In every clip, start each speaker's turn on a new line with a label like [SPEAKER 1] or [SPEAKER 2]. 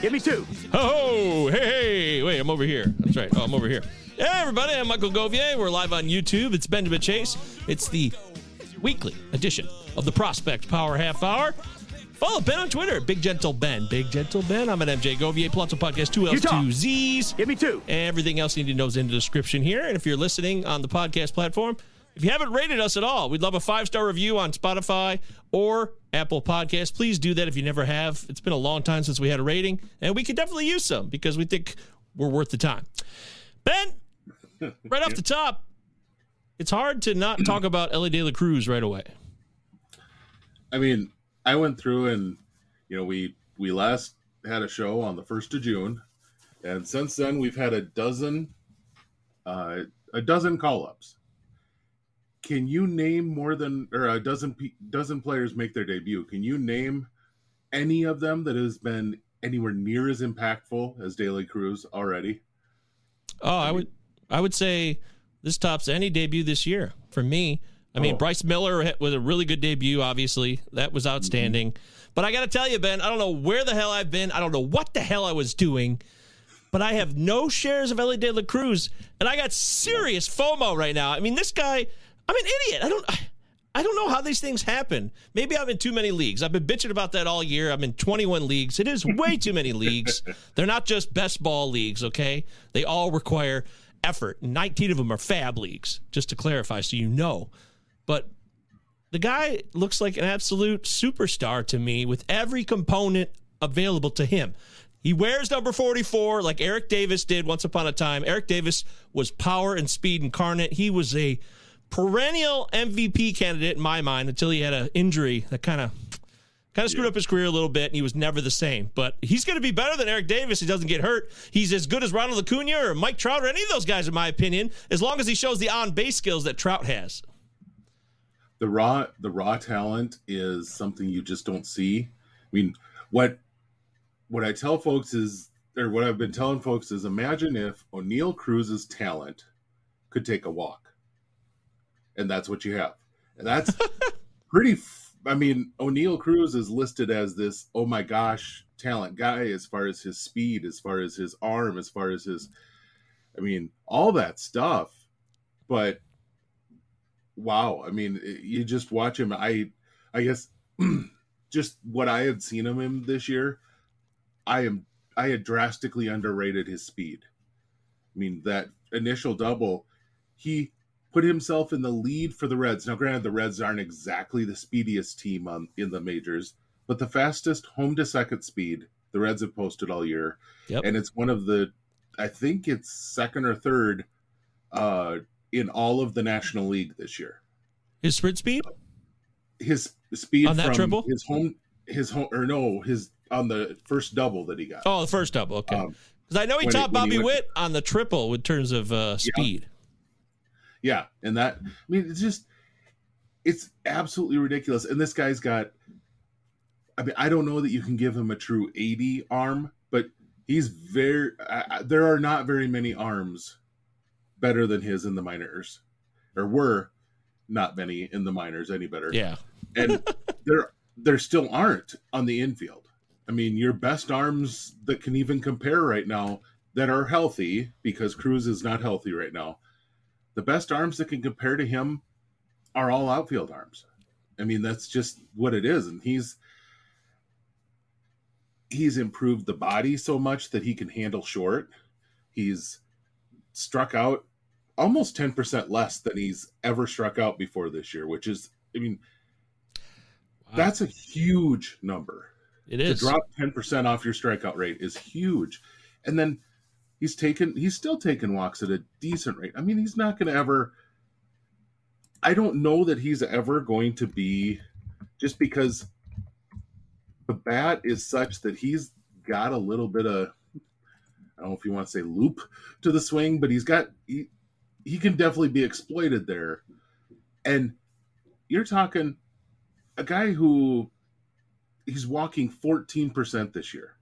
[SPEAKER 1] Give me two.
[SPEAKER 2] Oh, hey, hey, wait, I'm over here. That's right. Oh, I'm over here. Hey, everybody, I'm Michael Govier. We're live on YouTube. It's Benjamin Chase. It's the weekly edition of the Prospect Power Half Hour. Follow Ben on Twitter, Big Gentle Ben. Big Gentle Ben. I'm at MJ Govier, Pallazzo Podcast, two L's,
[SPEAKER 1] Utah.
[SPEAKER 2] two Z's.
[SPEAKER 1] Give me two.
[SPEAKER 2] Everything else you need to know is in the description here. And if you're listening on the podcast platform, if you haven't rated us at all, we'd love a five star review on Spotify or Apple Podcasts. Please do that if you never have. It's been a long time since we had a rating, and we could definitely use some because we think we're worth the time. Ben, right off the top, it's hard to not talk about Elly De La Cruz right away.
[SPEAKER 3] I mean, I went through and you know we we last had a show on the first of June, and since then we've had a dozen, uh, a dozen call ups. Can you name more than or a dozen dozen players make their debut? Can you name any of them that has been anywhere near as impactful as De La Cruz already?
[SPEAKER 2] Oh, I would I would say this tops any debut this year for me. I mean,
[SPEAKER 3] Oh.
[SPEAKER 2] Bryce Miller was a really good debut. Obviously, that was mm-hmm. outstanding. But I got to tell you, Ben, I don't know where the hell I've been. I don't know what the hell I was doing. But I have no shares of Elly De La Cruz, and I got serious FOMO right now. I mean, this guy, I'm an idiot. I don't. I don't know how these things happen. Maybe I'm in too many leagues. I've been bitching about that all year. I'm in 21 leagues. It is way too many leagues. They're not just best ball leagues, okay? They all require effort. 19 of them are fab leagues, just to clarify so you know. But the guy looks like an absolute superstar to me with every component available to him. He wears number 44 like Eric Davis did once upon a time. Eric Davis was power and speed incarnate. He was a perennial MVP candidate in my mind until he had an injury that kind of kind of screwed up his career a little bit and he was never the same. But he's going to be better than Eric Davis. He doesn't get hurt. He's as good as Ronald Acuna or Mike Trout or any of those guys in my opinion as long as he shows the on-base skills that Trout has.
[SPEAKER 3] the raw the raw talent is something you just don't see. I mean, what what I tell folks is or what I've been telling folks is imagine if Oneil Cruz's talent could take a walk. And that's what you have. And that's pretty f- I mean, Oneil Cruz is listed as this oh my gosh talent guy as far as his speed, as far as his arm, as far as his I mean, all that stuff. But wow i mean you just watch him i i guess just what i had seen him this year i am i had drastically underrated his speed i mean that initial double he put himself in the lead for the reds now granted the reds aren't exactly the speediest team on in the majors but the fastest home to second speed the reds have posted all year
[SPEAKER 2] Yep.
[SPEAKER 3] and it's one of the i think it's second or third uh in all of the National League this year.
[SPEAKER 2] His sprint speed?
[SPEAKER 3] His speed
[SPEAKER 2] On that
[SPEAKER 3] from
[SPEAKER 2] triple?
[SPEAKER 3] his home, his home, or no, his on the first double that he got.
[SPEAKER 2] Oh, the first double. Okay.
[SPEAKER 3] Um,
[SPEAKER 2] Because I know he
[SPEAKER 3] When he-
[SPEAKER 2] topped
[SPEAKER 3] when he
[SPEAKER 2] Bobby
[SPEAKER 3] went-
[SPEAKER 2] Witt on the triple in terms of uh, speed.
[SPEAKER 3] Yeah, and that I mean it's just it's absolutely ridiculous. And this guy's got I mean I don't know that you can give him a true 80 arm, but he's very I- there are not very many arms better than his in the minors or were not many in the minors any better.
[SPEAKER 2] Yeah.
[SPEAKER 3] And there there still aren't on the infield. I mean, your best arms that can even compare right now that are healthy because Cruz is not healthy right now. The best arms that can compare to him are all outfield arms. I mean, that's just what it is. And he's he's improved the body so much that he can handle short. He's struck out almost 10% less than he's ever struck out before this year, which is I mean, that's a huge number.
[SPEAKER 2] It
[SPEAKER 3] to drop 10% off your strikeout rate is huge. And then he's taken he's still taking walks at a decent rate i mean he's not going to ever i don't know that he's ever going to be just because the bat is such that he's got a little bit of i don't know if you want to say loop to the swing but he's got he, he can definitely be exploited there and you're talking a guy who he's walking 14% this year.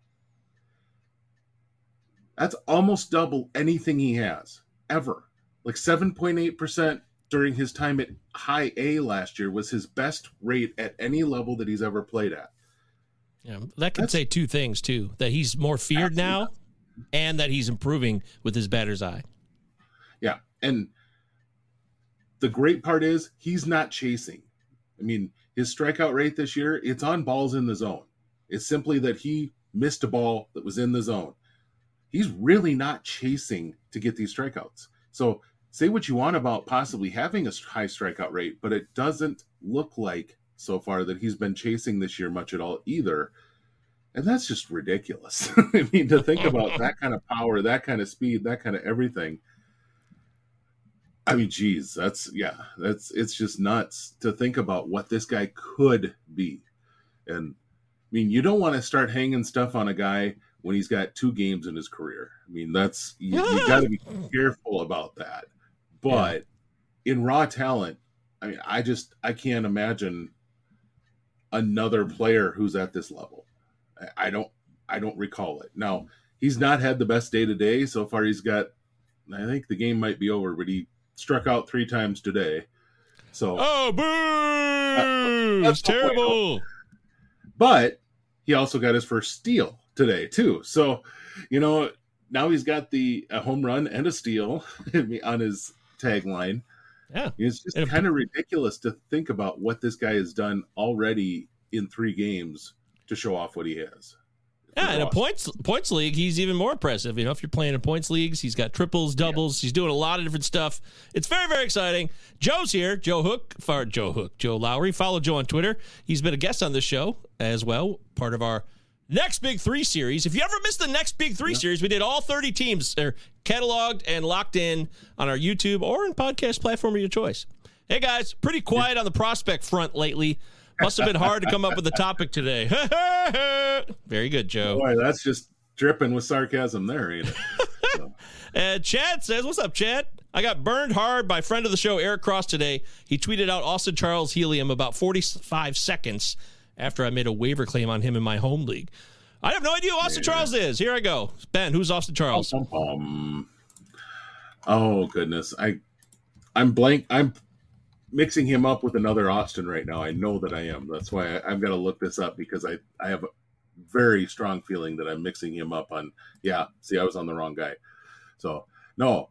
[SPEAKER 3] That's almost double anything he has ever. Like 7.8% during his time at high A last year was his best rate at any level that he's ever played at.
[SPEAKER 2] Yeah, that could
[SPEAKER 3] That's-
[SPEAKER 2] say two things too: that he's more feared now, and that he's improving with his batter's eye.
[SPEAKER 3] Yeah. And the great part is he's not chasing. I mean, his strikeout rate this year, it's on balls in the zone. It's simply that he missed a ball that was in the zone. He's really not chasing to get these strikeouts. So say what you want about possibly having a high strikeout rate, but it doesn't look like so far that he's been chasing this year much at all either. And that's just ridiculous. I mean, to think about that kind of power, that kind of speed, that kind of everything. I mean, geez, that's yeah, that's it's just nuts to think about what this guy could be. And I mean, you don't want to start hanging stuff on a guy when he's got two games in his career. I mean, that's you, you got to be careful about that. But in raw talent, I mean, I just I can't imagine another player who's at this level. I, I don't I don't recall it. Now, he's not had the best day to day so far. He's got I think the game might be over, but he struck out three times today. So
[SPEAKER 2] Oh, boo!
[SPEAKER 3] that's
[SPEAKER 2] terrible.
[SPEAKER 3] but he also got his first steal today too. So, you know, now he's got the a home run and a steal on his tagline.
[SPEAKER 2] Yeah.
[SPEAKER 3] It's just kind of ridiculous to think about what this guy has done already in three games to show off what he has.
[SPEAKER 2] Yeah, in a points points league, he's even more impressive. You know, if you're playing in points leagues, he's got triples, doubles. He's doing a lot of different stuff. It's very, very exciting. Joe's here. Joe Hook, Joe Hook, Joe Lowry. Follow Joe on Twitter. He's been a guest on this show as well, part of our next Big Three series. If you ever missed the next Big Three series, we did all 30 teams. They're cataloged and locked in on our YouTube or in podcast platform of your choice. Hey guys, pretty quiet on the prospect front lately. Must have been hard to come up with a topic today. Very good, Joe.
[SPEAKER 3] Boy, that's just dripping with sarcasm there, ain't it?
[SPEAKER 2] And Chad says, What's up, Chad? I got burned hard by friend of the show, Eric Cross, today. He tweeted out Austin Charles helium about 45 seconds after I made a waiver claim on him in my home league. I have no idea who Austin Charles is. Here I go. Ben, who's Austin Charles?
[SPEAKER 3] Um, oh goodness, I, I'm blank. I'm mixing him up with another Austin right now. I know that I am. That's why I, I've got to look this up because I I have a very strong feeling that I'm mixing him up on. Yeah, see, I was on the wrong guy. So no,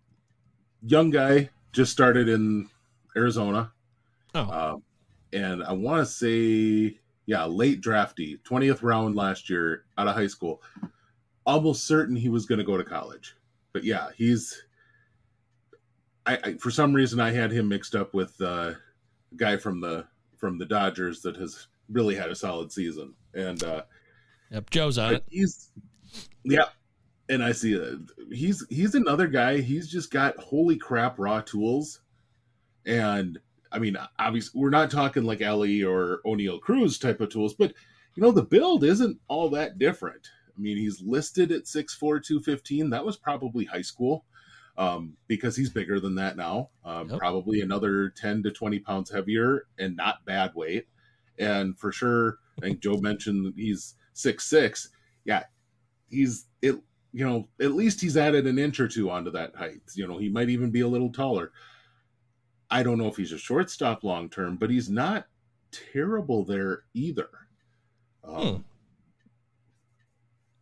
[SPEAKER 3] young guy just started in Arizona,
[SPEAKER 2] Oh,
[SPEAKER 3] uh, and I want to say yeah, late drafty, twentieth round last year out of high school. Almost certain he was going to go to college, but yeah, he's. I, I for some reason I had him mixed up with uh, a guy from the from the Dodgers that has really had a solid season, and uh,
[SPEAKER 2] yep, Joe's on it.
[SPEAKER 3] he's yeah, and I see uh, he's he's another guy. He's just got holy crap raw tools, and I mean, obviously we're not talking like Elly or Oneil Cruz type of tools, but you know the build isn't all that different. I mean, he's listed at 6'4, 215. That was probably high school um, because he's bigger than that now. Um,
[SPEAKER 2] Yep.
[SPEAKER 3] Probably another 10 to 20 pounds heavier and not bad weight. And for sure, I think Joe mentioned he's six six. Yeah, he's it. You know, at least he's added an inch or two onto that height. You know, he might even be a little taller. I don't know if he's a shortstop long term, but he's not terrible there either. Um,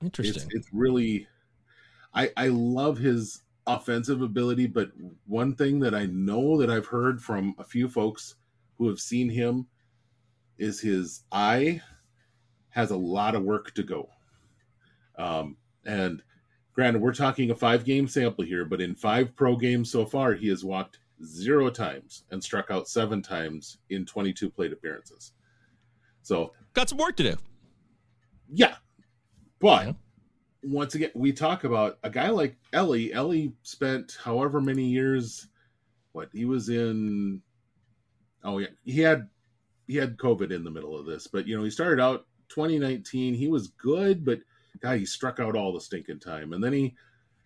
[SPEAKER 2] Interesting.
[SPEAKER 3] it's it's really I I love his offensive ability, but one thing that I know that I've heard from a few folks who have seen him is his eye has a lot of work to go. Um, and granted, we're talking a five game sample here, but in five pro games so far, he has walked zero times and struck out seven times in 22 plate appearances. So
[SPEAKER 2] Got some work to do.
[SPEAKER 3] yeah. But
[SPEAKER 2] Yeah.
[SPEAKER 3] once again, we talk about a guy like Elly. Elly spent however many years what he was in oh yeah, he had he had COVID in the middle of this, but you know, he started out 2019, he was good, but God, he struck out all the stinking time. And then he,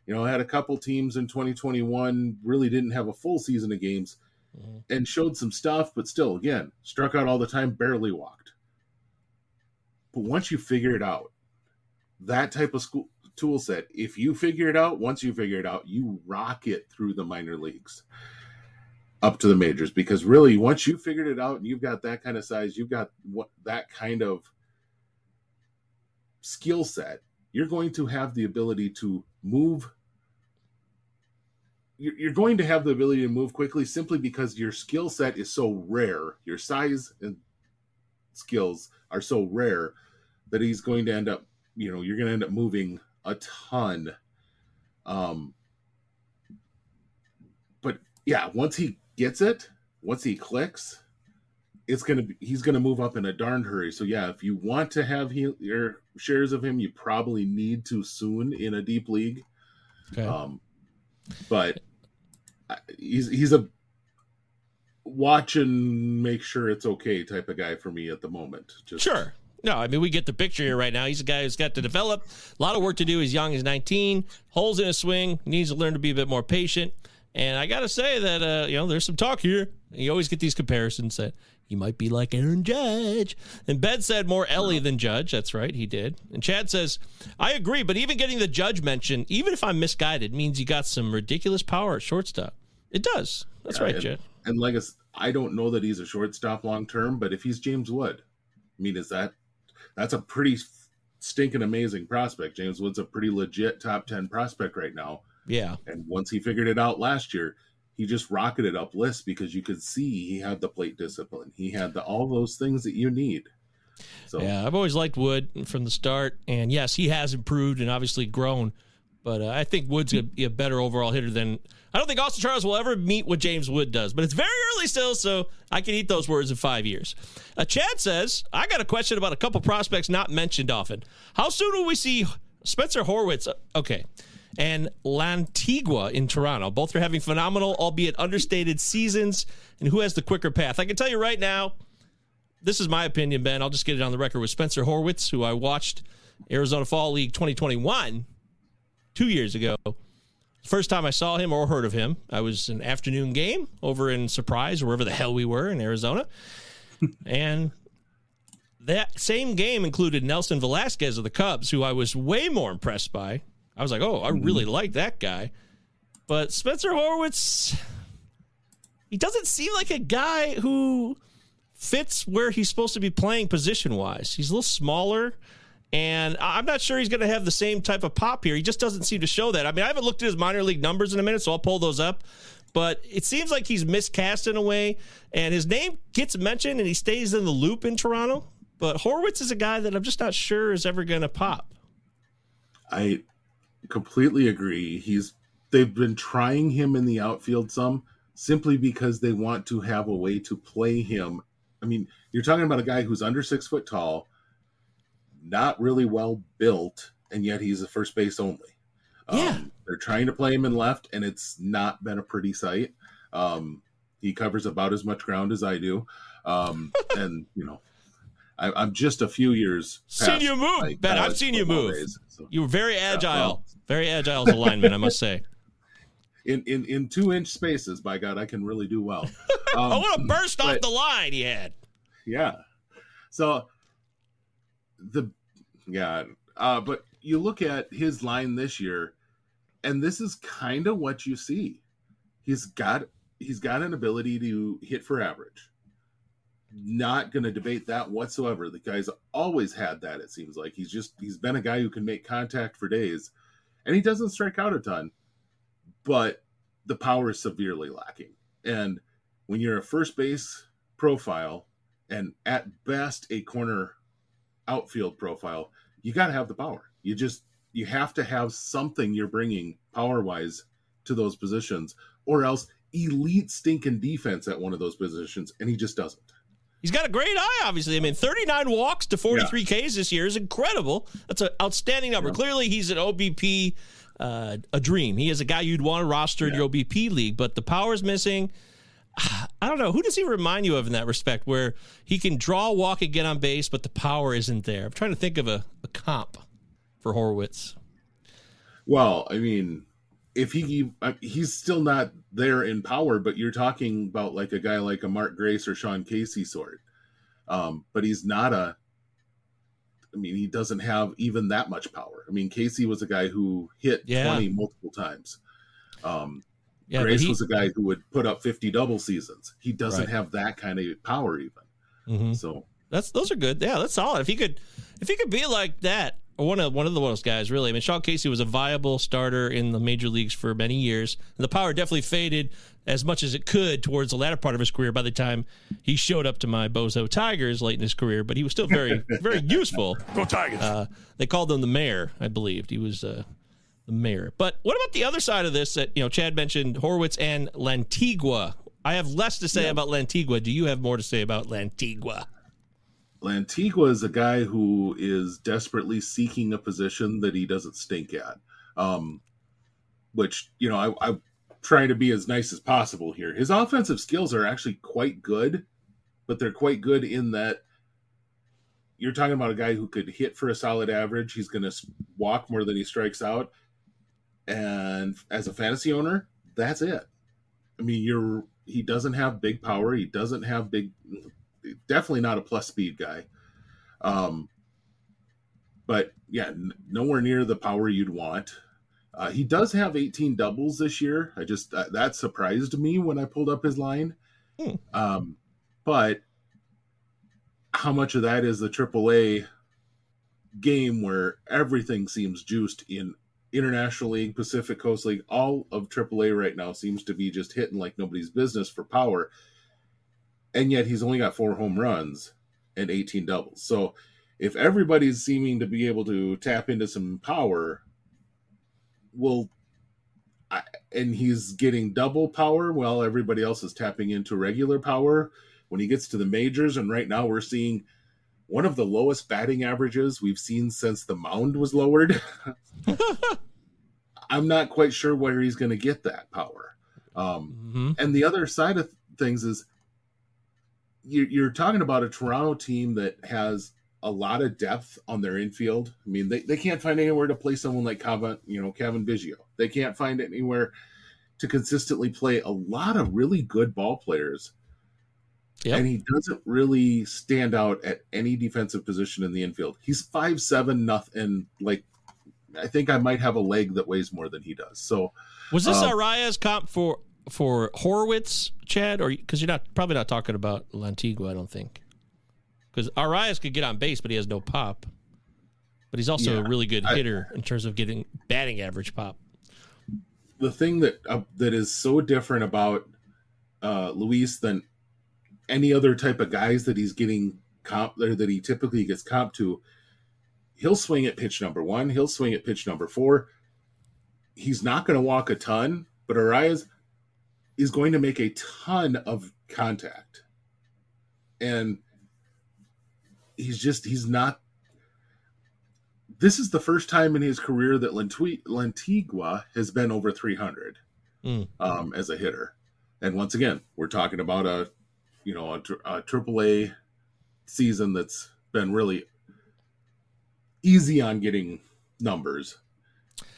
[SPEAKER 3] you know, had a couple teams in 2021, really didn't have a full season of games
[SPEAKER 2] Mhm.
[SPEAKER 3] and showed some stuff, but still, again, struck out all the time, barely walked. But once you figure it out, that type of school tool set, if you figure it out, once you figure it out, you rock it through the minor leagues up to the majors. Because really, once you figured it out and you've got that kind of size, you've got what that kind of skill set, you're going to have the ability to move. You're you're going to have the ability to move quickly simply because your skill set is so rare. Your size and skills are so rare that he's going to end up, you know, you're going to end up moving a ton. Um, but yeah, once he gets it, once he clicks, it's gonna be he's gonna move up in a darn hurry. So yeah, if you want to have he, your shares of him, you probably need to soon in a deep league.
[SPEAKER 2] Okay.
[SPEAKER 3] Um, but he's he's a watch and make sure it's okay type of guy for me at the moment. Just
[SPEAKER 2] Sure. No, I mean we get the picture here right now. He's a guy who's got to develop a lot of work to do. He's young. He's 19. Holes in his swing. Needs to learn to be a bit more patient. And I got to say that uh, you know there's some talk here. You always get these comparisons that he might be like Aaron Judge. And Ben said more Elly than Judge. That's right, he did. And Chad says, I agree, but even getting the Judge mention, even if I'm misguided, means you got some ridiculous power at shortstop. It does. That's
[SPEAKER 3] Yeah,
[SPEAKER 2] right,
[SPEAKER 3] and,
[SPEAKER 2] Chad.
[SPEAKER 3] And like I don't know that he's a shortstop long term, but if he's James Wood, I mean, is that that's a pretty stinking amazing prospect. James Wood's a pretty legit top ten prospect right now.
[SPEAKER 2] Yeah.
[SPEAKER 3] And once he figured it out last year, he just rocketed up lists because you could see he had the plate discipline. He had the all those things that you need. So
[SPEAKER 2] Yeah, I've always liked Wood from the start, and yes, he has improved and obviously grown. But uh, I think Wood's a, a better overall hitter than I don't think Austin Charles will ever meet what James Wood does. But it's very early still, so I can eat those words in five years. Uh, Chad says I got a question about a couple prospects not mentioned often. How soon will we see Spencer Horwitz? uh, Okay. And Lantigua in Toronto. Both are having phenomenal, albeit understated seasons. And who has the quicker path? I can tell you right now, this is my opinion, Ben. I'll just get it on the record with Spencer Horwitz, who I watched Arizona Fall League 2021 two years ago. First time I saw him or heard of him, I was in an afternoon game over in Surprise, wherever the hell we were in Arizona. and that same game included Nelson Velazquez of the Cubs, who I was way more impressed by. I was like, oh, I really mm-hmm. like that guy. But Spencer Horwitz, he doesn't seem like a guy who fits where he's supposed to be playing position wise. He's a little smaller, and I'm not sure he's going to have the same type of pop here. He just doesn't seem to show that. I mean, I haven't looked at his minor league numbers in a minute, so I'll pull those up. But it seems like he's miscast in a way, and his name gets mentioned and he stays in the loop in Toronto. But Horwitz is a guy that I'm just not sure is ever going to pop.
[SPEAKER 3] I completely agree. He's they've been trying him in the outfield some simply because they want to have a way to play him. I mean, you're talking about a guy who's under six foot tall, not really well built, and yet he's a first base only.
[SPEAKER 2] Yeah.
[SPEAKER 3] Um, they're trying to play him in left, and it's not been a pretty sight. Um, he covers about as much ground as I do, um, and you know, I, I'm just a few years.
[SPEAKER 2] Seen you move, Ben. I've seen you move.
[SPEAKER 3] days, so.
[SPEAKER 2] You were very agile,
[SPEAKER 3] well.
[SPEAKER 2] very agile as a lineman, I must say.
[SPEAKER 3] in in in two inch spaces. By God, I can really do well. Um,
[SPEAKER 2] I want to burst off the line he had.
[SPEAKER 3] Yeah. So the yeah, uh, but you look at his line this year, and this is kind of what you see. He's got he's got an ability to hit for average. Not going to debate that whatsoever. The guy's always had that. It seems like he's just he's been a guy who can make contact for days, and he doesn't strike out a ton, but the power is severely lacking. And when you're a first base profile and at best a corner outfield profile, you got to have the power. You just you have to have something you're bringing power wise to those positions, or else elite stinking defense at one of those positions, and he just doesn't.
[SPEAKER 2] He's got a great eye, obviously. I mean, 39 walks to 43 Ks this year is incredible. That's an outstanding number.
[SPEAKER 3] Yeah.
[SPEAKER 2] Clearly, he's an OBP, uh, a dream. He is a guy you'd want to roster in
[SPEAKER 3] Yeah.
[SPEAKER 2] your OBP league, but the power's missing. I don't know. Who does he remind you of in that respect, where he can draw, walk, and get on base, but the power isn't there? I'm trying to think of a, a comp for Horwitz.
[SPEAKER 3] Well, I mean, if he he's still not there in power, but you're talking about like a guy like a Mark Grace or Sean Casey sort. Um, but he's not a. I mean, he doesn't have even that much power. I mean, Casey was a guy who hit
[SPEAKER 2] Yeah.
[SPEAKER 3] twenty multiple times. Um,
[SPEAKER 2] Yeah,
[SPEAKER 3] Grace
[SPEAKER 2] he-
[SPEAKER 3] was a guy who would put up fifty double seasons. He doesn't
[SPEAKER 2] Right.
[SPEAKER 3] have that kind of power even.
[SPEAKER 2] Mhm.
[SPEAKER 3] So
[SPEAKER 2] That's those are good. Yeah, that's solid. If he could, if he could be like that, or one of one of those guys, really. I mean, Sean Casey was a viable starter in the major leagues for many years, and the power definitely faded as much as it could towards the latter part of his career. By the time he showed up to my Bozo Tigers late in his career, but he was still very, very useful.
[SPEAKER 1] Go Tigers.
[SPEAKER 2] Uh, they called him the mayor, I believed. He was uh, the mayor. But what about the other side of this? That you know, Chad mentioned Horwitz and Lantigua. I have less to say about Lantigua. Do you have more to say about Lantigua?
[SPEAKER 3] Lantigua is a guy who is desperately seeking a position that he doesn't stink at. Um, which, you know, I, I'm trying to be as nice as possible here. His offensive skills are actually quite good, but they're quite good in that you're talking about a guy who could hit for a solid average. He's going to walk more than he strikes out. And as a fantasy owner, that's it. I mean, you're he doesn't have big power. He doesn't have big definitely not a plus speed guy. Um, but yeah, n- nowhere near the power you'd want. Uh, he does have 18 doubles this year. I just uh, that surprised me when I pulled up his line.
[SPEAKER 2] Hmm.
[SPEAKER 3] Um, but how much of that is the AAA game where everything seems juiced in International League, Pacific Coast League, all of AAA right now seems to be just hitting like nobody's business for power and yet he's only got four home runs and 18 doubles. So if everybody's seeming to be able to tap into some power, well, I, and he's getting double power while everybody else is tapping into regular power. When he gets to the majors, and right now we're seeing one of the lowest batting averages we've seen since the mound was lowered. I'm not quite sure where he's going to get that power. Um,
[SPEAKER 2] hmm
[SPEAKER 3] and the other side of things is you're, you're talking about a Toronto team that has a lot of depth on their infield. I mean, they, they can't find anywhere to play someone like Cavan, you know, Cavan Biggio. They can't find anywhere to consistently play a lot of really good ball players.
[SPEAKER 2] Yep.
[SPEAKER 3] And he doesn't really stand out at any defensive position in the infield. He's five seven nothing. Like I think I might have a leg that weighs more than he does. So
[SPEAKER 2] Was this
[SPEAKER 3] Uh,
[SPEAKER 2] Arraez comp for for Horwitz, Chad, or because you're not probably not talking about Lantigua? I don't think because Arraez could get on base, but he has no pop. But he's also
[SPEAKER 3] Yeah,
[SPEAKER 2] a really good
[SPEAKER 3] I-
[SPEAKER 2] hitter in terms of getting batting average pop.
[SPEAKER 3] the thing that uh, that is so different about uh, Luis than any other type of guys that he's getting comp or that he typically gets comp to, he'll swing at pitch number one, he'll swing at pitch number four. He's not going to walk a ton, but Arraez is going to make a ton of contact, and he's just he's not this is the first time in his career that Lantigua has been over 300
[SPEAKER 2] Mm.
[SPEAKER 3] um, as a hitter. And once again, we're talking about a, you know, a, a AAA season that's been really easy on getting numbers.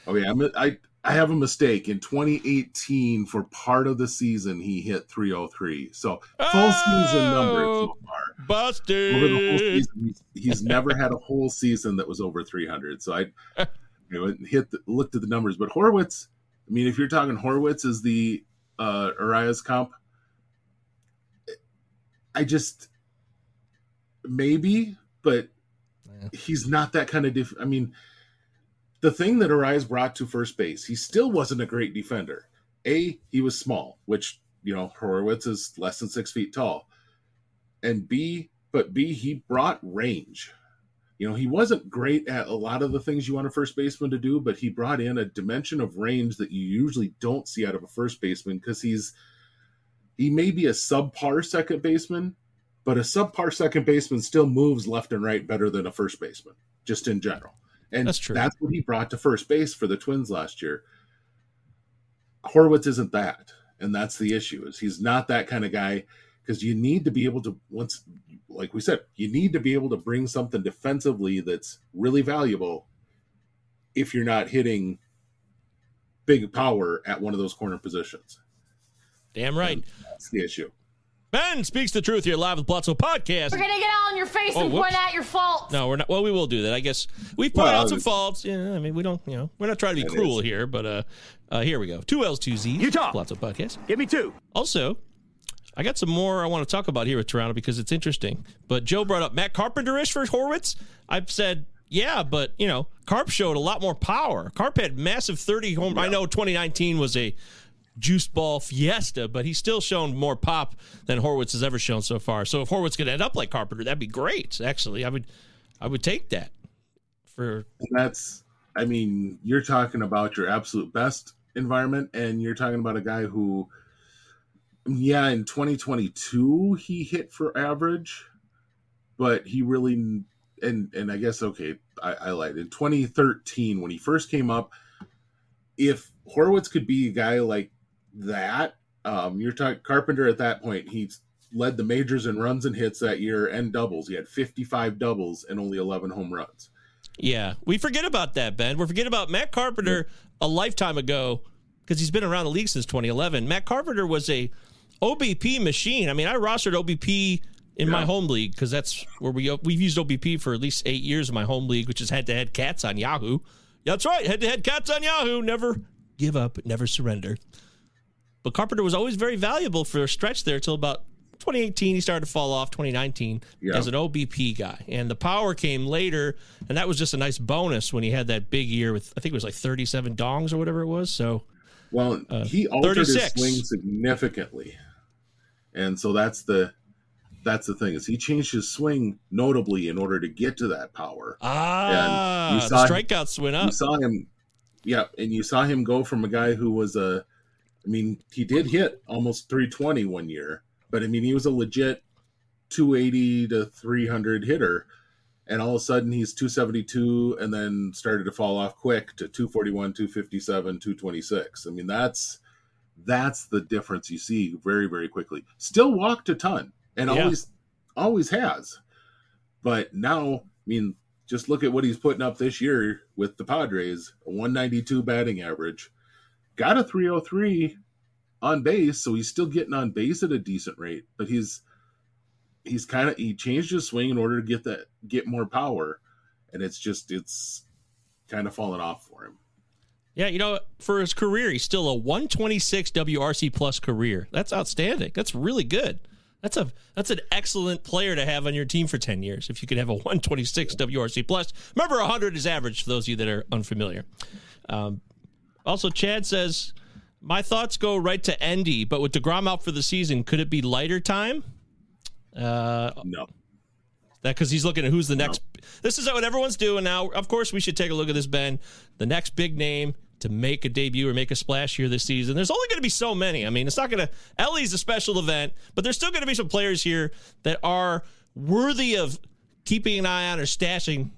[SPEAKER 3] Okay, I'm, I I have a mistake. In 2018, for part of the season, he hit 303. So full season numbers so far.
[SPEAKER 2] Busted.
[SPEAKER 3] Over the whole season, he's, never had a whole season that was over 300. So I you know, hit the, looked at the numbers, but Horwitz. I mean, if you're talking Horwitz is the uh, Arraez comp, I just maybe, but he's not that kind of. Def- I mean, the thing that Arraez brought to first base, he still wasn't a great defender. A, he was small, which you know Horwitz is less than six feet tall, and B, but B, he brought range. You know, he wasn't great at a lot of the things you want a first baseman to do, but he brought in a dimension of range that you usually don't see out of a first baseman because he's he may be a subpar second baseman, but a subpar second baseman still moves left and right better than a first baseman, just in general. And
[SPEAKER 2] That's true.
[SPEAKER 3] that's what he brought to first base for the Twins last year. Horwitz isn't that, and that's the issue. Is he's not that kind of guy because you need to be able to once, like we said, you need to be able to bring something defensively that's really valuable. If you're not hitting big power at one of those corner positions,
[SPEAKER 2] Damn right.
[SPEAKER 3] that's the issue.
[SPEAKER 2] Ben speaks the truth here live with Pallazzo Podcast.
[SPEAKER 4] We're gonna get all in your face
[SPEAKER 2] Oh,
[SPEAKER 4] and
[SPEAKER 2] whoops.
[SPEAKER 4] point out your faults.
[SPEAKER 2] No, we're not. Well, we will do that. I guess we've pointed
[SPEAKER 3] Well,
[SPEAKER 2] out some faults. Yeah, I mean, we don't. You know, we're not trying to be cruel
[SPEAKER 3] is.
[SPEAKER 2] here, but uh, uh, here we go. Two L's, two Z's.
[SPEAKER 1] Utah.
[SPEAKER 2] Lots of podcasts.
[SPEAKER 1] Give me two.
[SPEAKER 2] Also, I got some more I want to talk about here with Toronto because it's interesting. But Joe brought up Matt Carpenter-ish for Horwitz. I've said, yeah, but you know, Carp showed a lot more power. Carp had massive 30 home. I know 2019 was a juice ball fiesta, but he's still shown more pop than Horwitz has ever shown so far. So if Horwitz could end up like Carpenter, that'd be great. Actually, I would, I would take that for
[SPEAKER 3] And that's, I mean, you're talking about your absolute best environment, and you're talking about a guy who, yeah, in 2022 he hit for average, but he really, and and I guess okay, I, I lied. In 2013 when he first came up, if Horwitz could be a guy like that, um, you're talking Carpenter at that point. He's led the majors in runs and hits that year and doubles. He had 55 doubles and only 11 home runs.
[SPEAKER 2] Yeah, we forget about that, Ben. We forget about Matt Carpenter a lifetime ago because he's been around the league since 2011. Matt Carpenter was a OBP machine. I mean, I rostered OBP in my home league because that's where we we've used OBP for at least eight years in my home league, which is head to head cats on Yahoo. That's right, head to head cats on Yahoo. Never give up, never surrender. But Carpenter was always very valuable for a stretch there until about 2018. He started to fall off. 2019
[SPEAKER 3] Yeah.
[SPEAKER 2] as an OBP guy, and the power came later, and that was just a nice bonus when he had that big year with I think it was like 37 dongs or whatever it was. So
[SPEAKER 3] Well,
[SPEAKER 2] Uh,
[SPEAKER 3] he altered his swing significantly, and so that's the that's the thing is he changed his swing notably in order to get to that power.
[SPEAKER 2] ah,
[SPEAKER 3] you
[SPEAKER 2] the
[SPEAKER 3] saw-
[SPEAKER 2] strikeouts went up You
[SPEAKER 3] saw him, yeah, and you saw him go from a guy who was a, I mean, he did hit almost 320 one year, but I mean, he was a legit 280 to 300 hitter, and all of a sudden he's 272, and then started to fall off quick to 241, 257, 226. I mean, that's that's the difference you see very very quickly. Still walked a ton, and
[SPEAKER 2] Yeah.
[SPEAKER 3] always always has, but now, I mean, just look at what he's putting up this year with the Padres, a 192 batting average, got a 303 on base, so he's still getting on base at a decent rate, but he's he's kind of he changed his swing in order to get that get more power, and it's just it's kind of fallen off for him.
[SPEAKER 2] Yeah, you know, for his career, he's still a 126 WRC plus career. That's outstanding. That's really good. That's a that's an excellent player to have on your team for 10 years. If you could have a 126 WRC plus. Remember, 100 is average for those of you that are unfamiliar. Um, also, Chad says, my thoughts go right to Endy, but with Degrom out for the season, could it be Leiter time? Uh,
[SPEAKER 3] No,
[SPEAKER 2] that because he's looking at who's the next. This is what everyone's doing now. Of course, we should take a look at this, Ben. The next big name to make a debut or make a splash here this season. There's only going to be so many. I mean, it's not going to. Elly's a special event, but there's still going to be some players here that are worthy of keeping an eye on or stashing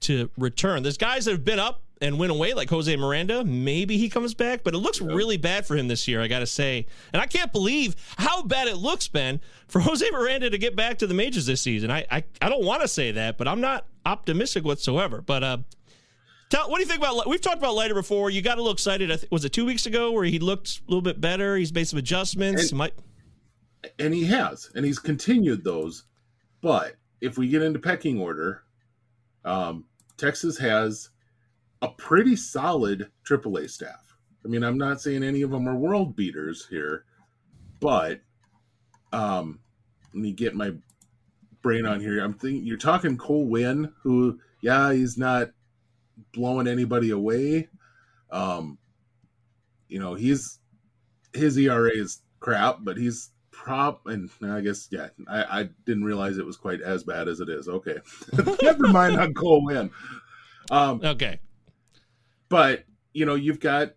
[SPEAKER 2] to return. There's guys that have been up and went away like Jose Miranda, maybe he comes back. But it looks really bad for him this year, I got to say. And I can't believe how bad it looks, Ben, for Jose Miranda to get back to the majors this season. I I, I don't want to say that, but I'm not optimistic whatsoever. But uh, tell what do you think about? We've talked about Leiter before. You got a little excited. Th- was it two weeks ago where he looked a little bit better? He's made some adjustments.
[SPEAKER 3] And-
[SPEAKER 2] Might
[SPEAKER 3] and he has, and he's continued those. But if we get into pecking order, um, Texas has a pretty solid AAA staff. I mean, I'm not saying any of them are world beaters here, but um, let me get my brain on here. I'm thinking you're talking Cole Winn, who, yeah, he's not blowing anybody away. Um, you know, he's his ERA is crap, but he's prop and I guess yeah, I, I didn't realize it was quite as bad as it is. Okay, never mind on Cole Winn. Um,
[SPEAKER 2] okay.
[SPEAKER 3] But you know you've got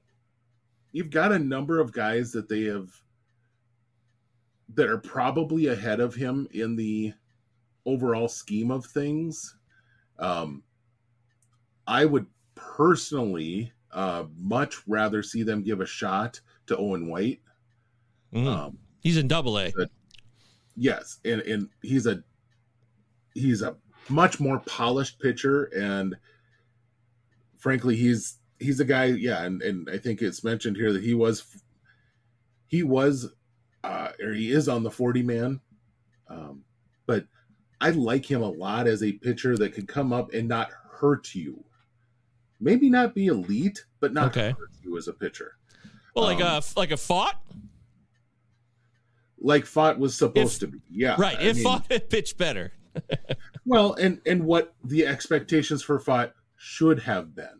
[SPEAKER 3] you've got a number of guys that they have that are probably ahead of him in the overall scheme of things um i would personally uh much rather see them give a shot to owen white
[SPEAKER 2] Mhm.
[SPEAKER 3] um
[SPEAKER 2] He's in Double A.
[SPEAKER 3] yes and and he's a he's a much more polished pitcher and frankly he's he's a guy yeah and and i think it's mentioned here that he was he was uh or he is on the 40 man um but i like him a lot as a pitcher that can come up and not hurt you maybe not be elite but not
[SPEAKER 2] Okay.
[SPEAKER 3] hurt you as a pitcher
[SPEAKER 2] Well, like
[SPEAKER 3] Um,
[SPEAKER 2] a like a fought,
[SPEAKER 3] like Fott was supposed
[SPEAKER 2] If-
[SPEAKER 3] to be yeah
[SPEAKER 2] right?
[SPEAKER 3] I
[SPEAKER 2] If
[SPEAKER 3] mean-
[SPEAKER 2] fought had pitched better.
[SPEAKER 3] Well, and and what the expectations for Fott should have been.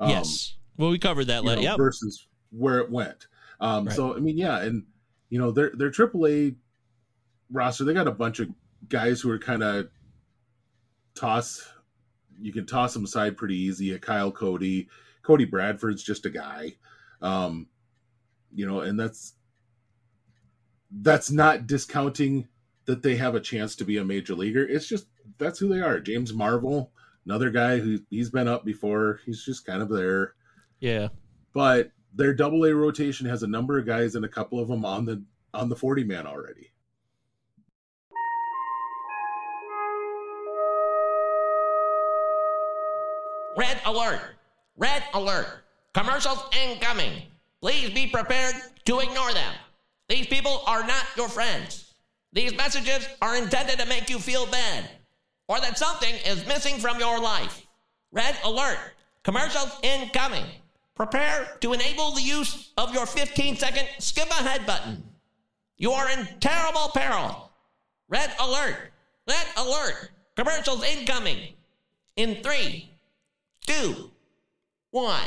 [SPEAKER 3] Um,
[SPEAKER 2] yes. Well, we covered that.
[SPEAKER 3] you
[SPEAKER 2] la-
[SPEAKER 3] know,
[SPEAKER 2] Yep.
[SPEAKER 3] versus where it went. Um,
[SPEAKER 2] Right.
[SPEAKER 3] So I mean, yeah, and you know their their AAA roster, they got a bunch of guys who are kind of toss. You can toss them aside pretty easy. A Kyle Cody, Cody Bradford's just a guy, um, you know, and that's that's not discounting that they have a chance to be a major leaguer. It's just that's who they are. James Marvel, another guy who he's been up before. He's just kind of there
[SPEAKER 2] Yeah.
[SPEAKER 3] but their double A rotation has a number of guys and a couple of them on the on the 40 man already.
[SPEAKER 5] Red alert! Red alert! Commercials incoming! Please be prepared to ignore them. These people are not your friends. These messages are intended to make you feel bad or that something is missing from your life. Red alert! Commercials incoming! Prepare to enable the use of your 15 second skip ahead button. You are in terrible peril. Red alert! Red alert! Commercials incoming! In three, two, one.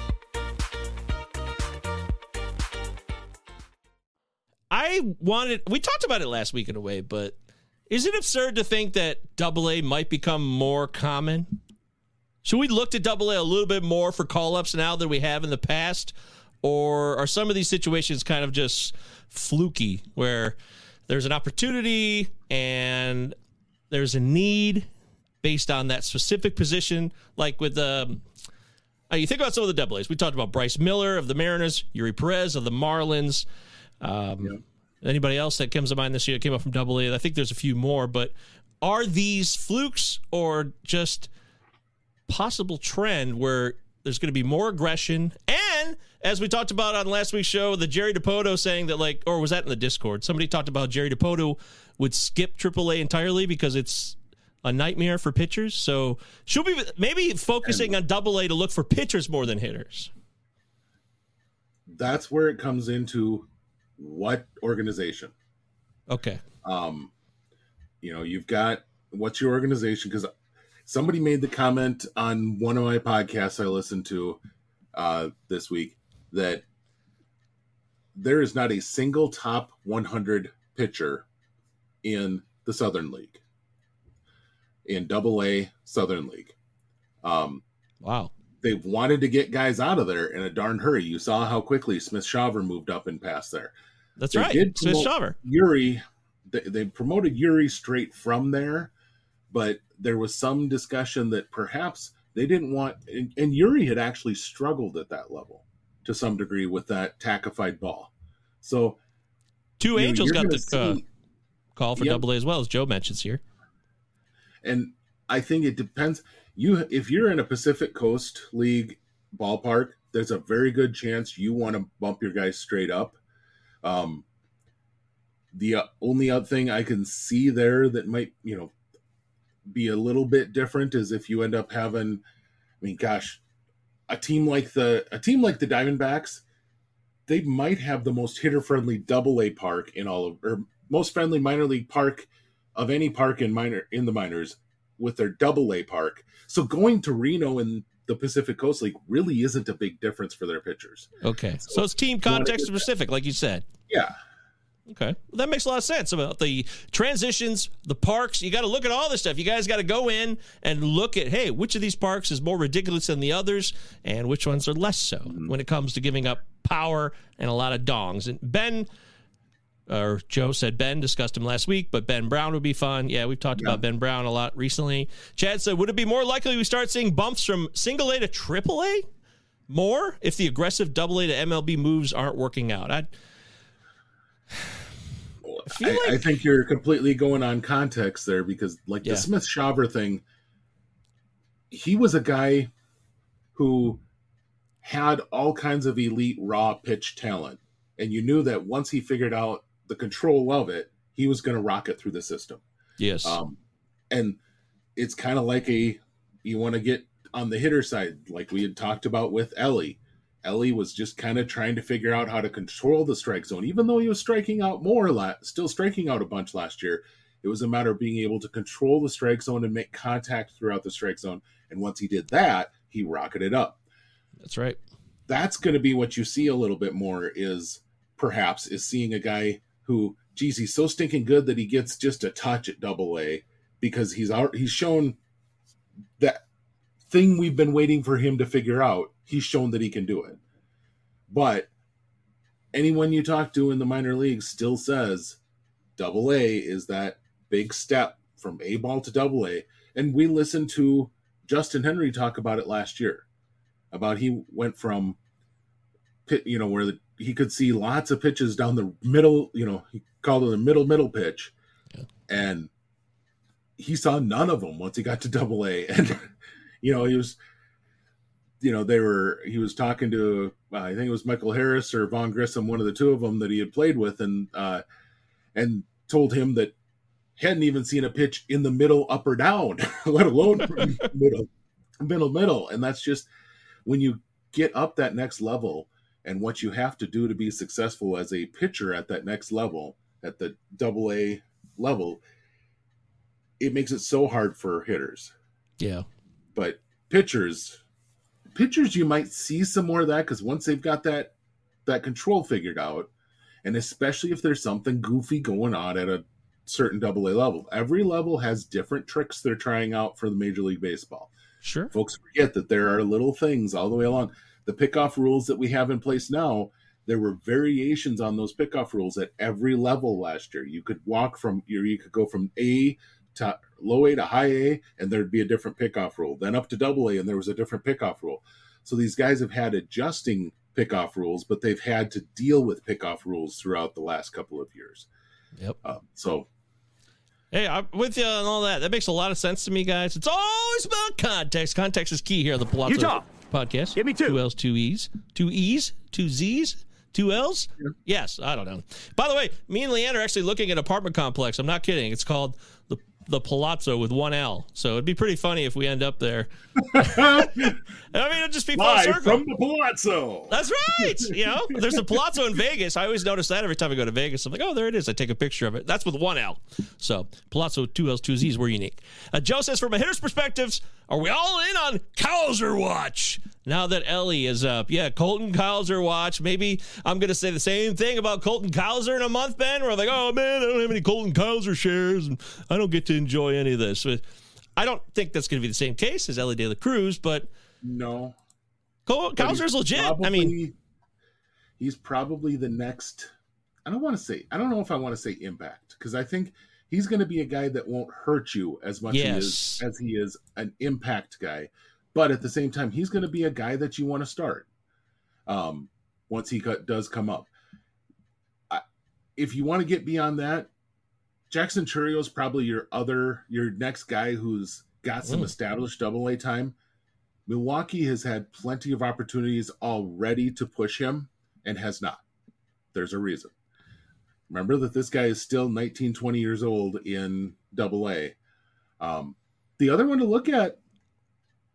[SPEAKER 2] I wanted. We talked about it last week in a way, but is it absurd to think that Double A might become more common? Should we look to Double A a little bit more for call ups now than we have in the past, or are some of these situations kind of just fluky where there's an opportunity and there's a need based on that specific position, like with um, uh, you think about some of the double A's. We talked about Bryce Miller of the Mariners, Eury Perez of the Marlins. Um, Anybody else that comes to mind this year that came up from double A? I think there's a few more, but are these flukes or just possible trend where there's going to be more aggression and as we talked about on last week's show, the Jerry Dipoto saying that like, or was that in the Discord? Somebody talked about Jerry Dipoto would skip AAA entirely because it's a nightmare for pitchers. So she'll be maybe focusing on Double A to look for pitchers more than hitters.
[SPEAKER 3] That's where it comes into what organization.
[SPEAKER 2] Okay.
[SPEAKER 3] Um, you know, you've got what's your organization? Because somebody made the comment on one of my podcasts I listened to uh, this week that there is not a single top 100 pitcher in the Southern League, in Double A Southern League. Um,
[SPEAKER 2] wow.
[SPEAKER 3] They've wanted to get guys out of there in a darn hurry. You saw how quickly Smith Shawver moved up and passed there.
[SPEAKER 2] That's they right. Smith Shawver.
[SPEAKER 3] Eury, they, they promoted Eury straight from there, but there was some discussion that perhaps they didn't want, and, and Eury had actually struggled at that level to some degree with that tackified ball. So,
[SPEAKER 2] two Angels know, got the see, uh, call for yep. Double A as well as Joe mentions here.
[SPEAKER 3] And I think it depends. You, if you're in a Pacific Coast League ballpark, there's a very good chance you want to bump your guys straight up. Um, the uh, only other thing I can see there that might, you know, be a little bit different is if you end up having, I mean, gosh, a team like the a team like the Diamondbacks, they might have the most hitter friendly Double A park in all of, or most friendly minor league park of any park in minor in the minors with their Double A park. So going to Reno in the Pacific Coast League really isn't a big difference for their pitchers.
[SPEAKER 2] Okay, so, so it's team context specific, like you said.
[SPEAKER 3] Yeah,
[SPEAKER 2] Okay. Well, that makes a lot of sense about the transitions, the parks. You got to look at all this stuff. You guys got to go in and look at, hey, which of these parks is more ridiculous than the others and which ones are less so mm-hmm. when it comes to giving up power and a lot of dongs. And Ben, or Joe said Ben, discussed him last week, but Ben Brown would be fun. Yeah, we've talked yeah. about Ben Brown a lot recently. Chad said, would it be more likely we start seeing bumps from single A to triple A more if the aggressive double A to MLB moves aren't working out? I
[SPEAKER 3] I, like... I, think you're completely going on context there because, like yeah. the Smith Shawver thing, he was a guy who had all kinds of elite raw pitch talent, and you knew that once he figured out the control of it, he was going to rock it through the system.
[SPEAKER 2] Yes,
[SPEAKER 3] um, and it's kind of like a you want to get on the hitter side, like we had talked about with Elly. Elly was just kind of trying to figure out how to control the strike zone, even though he was striking out more, la- still striking out a bunch last year. It was a matter of being able to control the strike zone and make contact throughout the strike zone. And once he did that, he rocketed up.
[SPEAKER 2] That's right.
[SPEAKER 3] That's going to be what you see a little bit more is perhaps is seeing a guy who, geez, he's so stinking good that he gets just a touch at double A because he's out, he's shown that thing we've been waiting for him to figure out he's shown that he can do it. But anyone you talk to in the minor leagues still says double A is that big step from A ball to double A. And we listened to Justin Henry talk about it last year about he went from you know, where the, he could see lots of pitches down the middle, you know, he called it a middle middle pitch. Yeah. And he saw none of them once he got to double A. And, you know, he was you know, they were, he was talking to, uh, I think it was Michael Harris or Vaughn Grissom, one of the two of them that he had played with, and, uh, and told him that hadn't even seen a pitch in the middle, up or down, let alone middle, middle, middle. And that's just when you get up that next level and what you have to do to be successful as a pitcher at that next level, at the double A level, it makes it so hard for hitters.
[SPEAKER 2] Yeah.
[SPEAKER 3] But pitchers, pitchers you might see some more of that because once they've got that that control figured out, and especially if there's something goofy going on at a certain double A level. Every level has different tricks they're trying out for the Major League Baseball.
[SPEAKER 2] Sure.
[SPEAKER 3] Folks forget that there are little things all the way along. The pickoff rules that we have in place now, there were variations on those pickoff rules at every level last year. You could walk from you could go from A to low A to high A, and there'd be a different pickoff rule. Then up to double A, and there was a different pickoff rule. So these guys have had adjusting pickoff rules, but they've had to deal with pickoff rules throughout the last couple of years.
[SPEAKER 2] Yep.
[SPEAKER 3] Uh, so.
[SPEAKER 2] Hey, I'm with you on all that. That makes a lot of sense to me, guys. It's always about context. Context is key here on the Pallazzo.
[SPEAKER 1] Utah,
[SPEAKER 2] podcast.
[SPEAKER 1] Give me two.
[SPEAKER 2] Two L's, two E's, two E's, two Z's, two L's. Yes, I don't know. By the way, me and Leanne are actually looking at an apartment complex. I'm not kidding. It's called the Palazzo with one L. So it'd be pretty funny if we end up there. I mean, it'd just be full circle.
[SPEAKER 3] from the Palazzo.
[SPEAKER 2] That's right. You know, there's a Palazzo in Vegas. I always notice that every time I go to Vegas. I'm like, oh, there it is. I take a picture of it. That's with one L. So Pallazzo, two L's, two Z's. We're unique. Uh, Joe says, from a hitter's perspectives, are we all in on Cowser watch? Now that Elly is up, yeah, Colton Cowser watch. Maybe I'm going to say the same thing about Colton Cowser in a month, Ben. Where I'm like, oh man, I don't have any Colton Cowser shares, and I don't get to enjoy any of this. But I don't think that's going to be the same case as Elly De La Cruz, but
[SPEAKER 3] No.
[SPEAKER 2] Col-
[SPEAKER 3] he's
[SPEAKER 2] legit. I mean,
[SPEAKER 3] he's probably the next. I don't want to say. I don't know if I want to say impact because I think he's going to be a guy that won't hurt you as much
[SPEAKER 2] Yes.
[SPEAKER 3] as as he is an impact guy. But at the same time, he's going to be a guy that you want to start. Um, once he cut, does come up, I, if you want to get beyond that, Jackson Chourio is probably your other your next guy who's got some
[SPEAKER 2] Mm.
[SPEAKER 3] established double A time. Milwaukee has had plenty of opportunities already to push him and has not. There's a reason. Remember that this guy is still 19, 20 years old in double A. Um, the other one to look at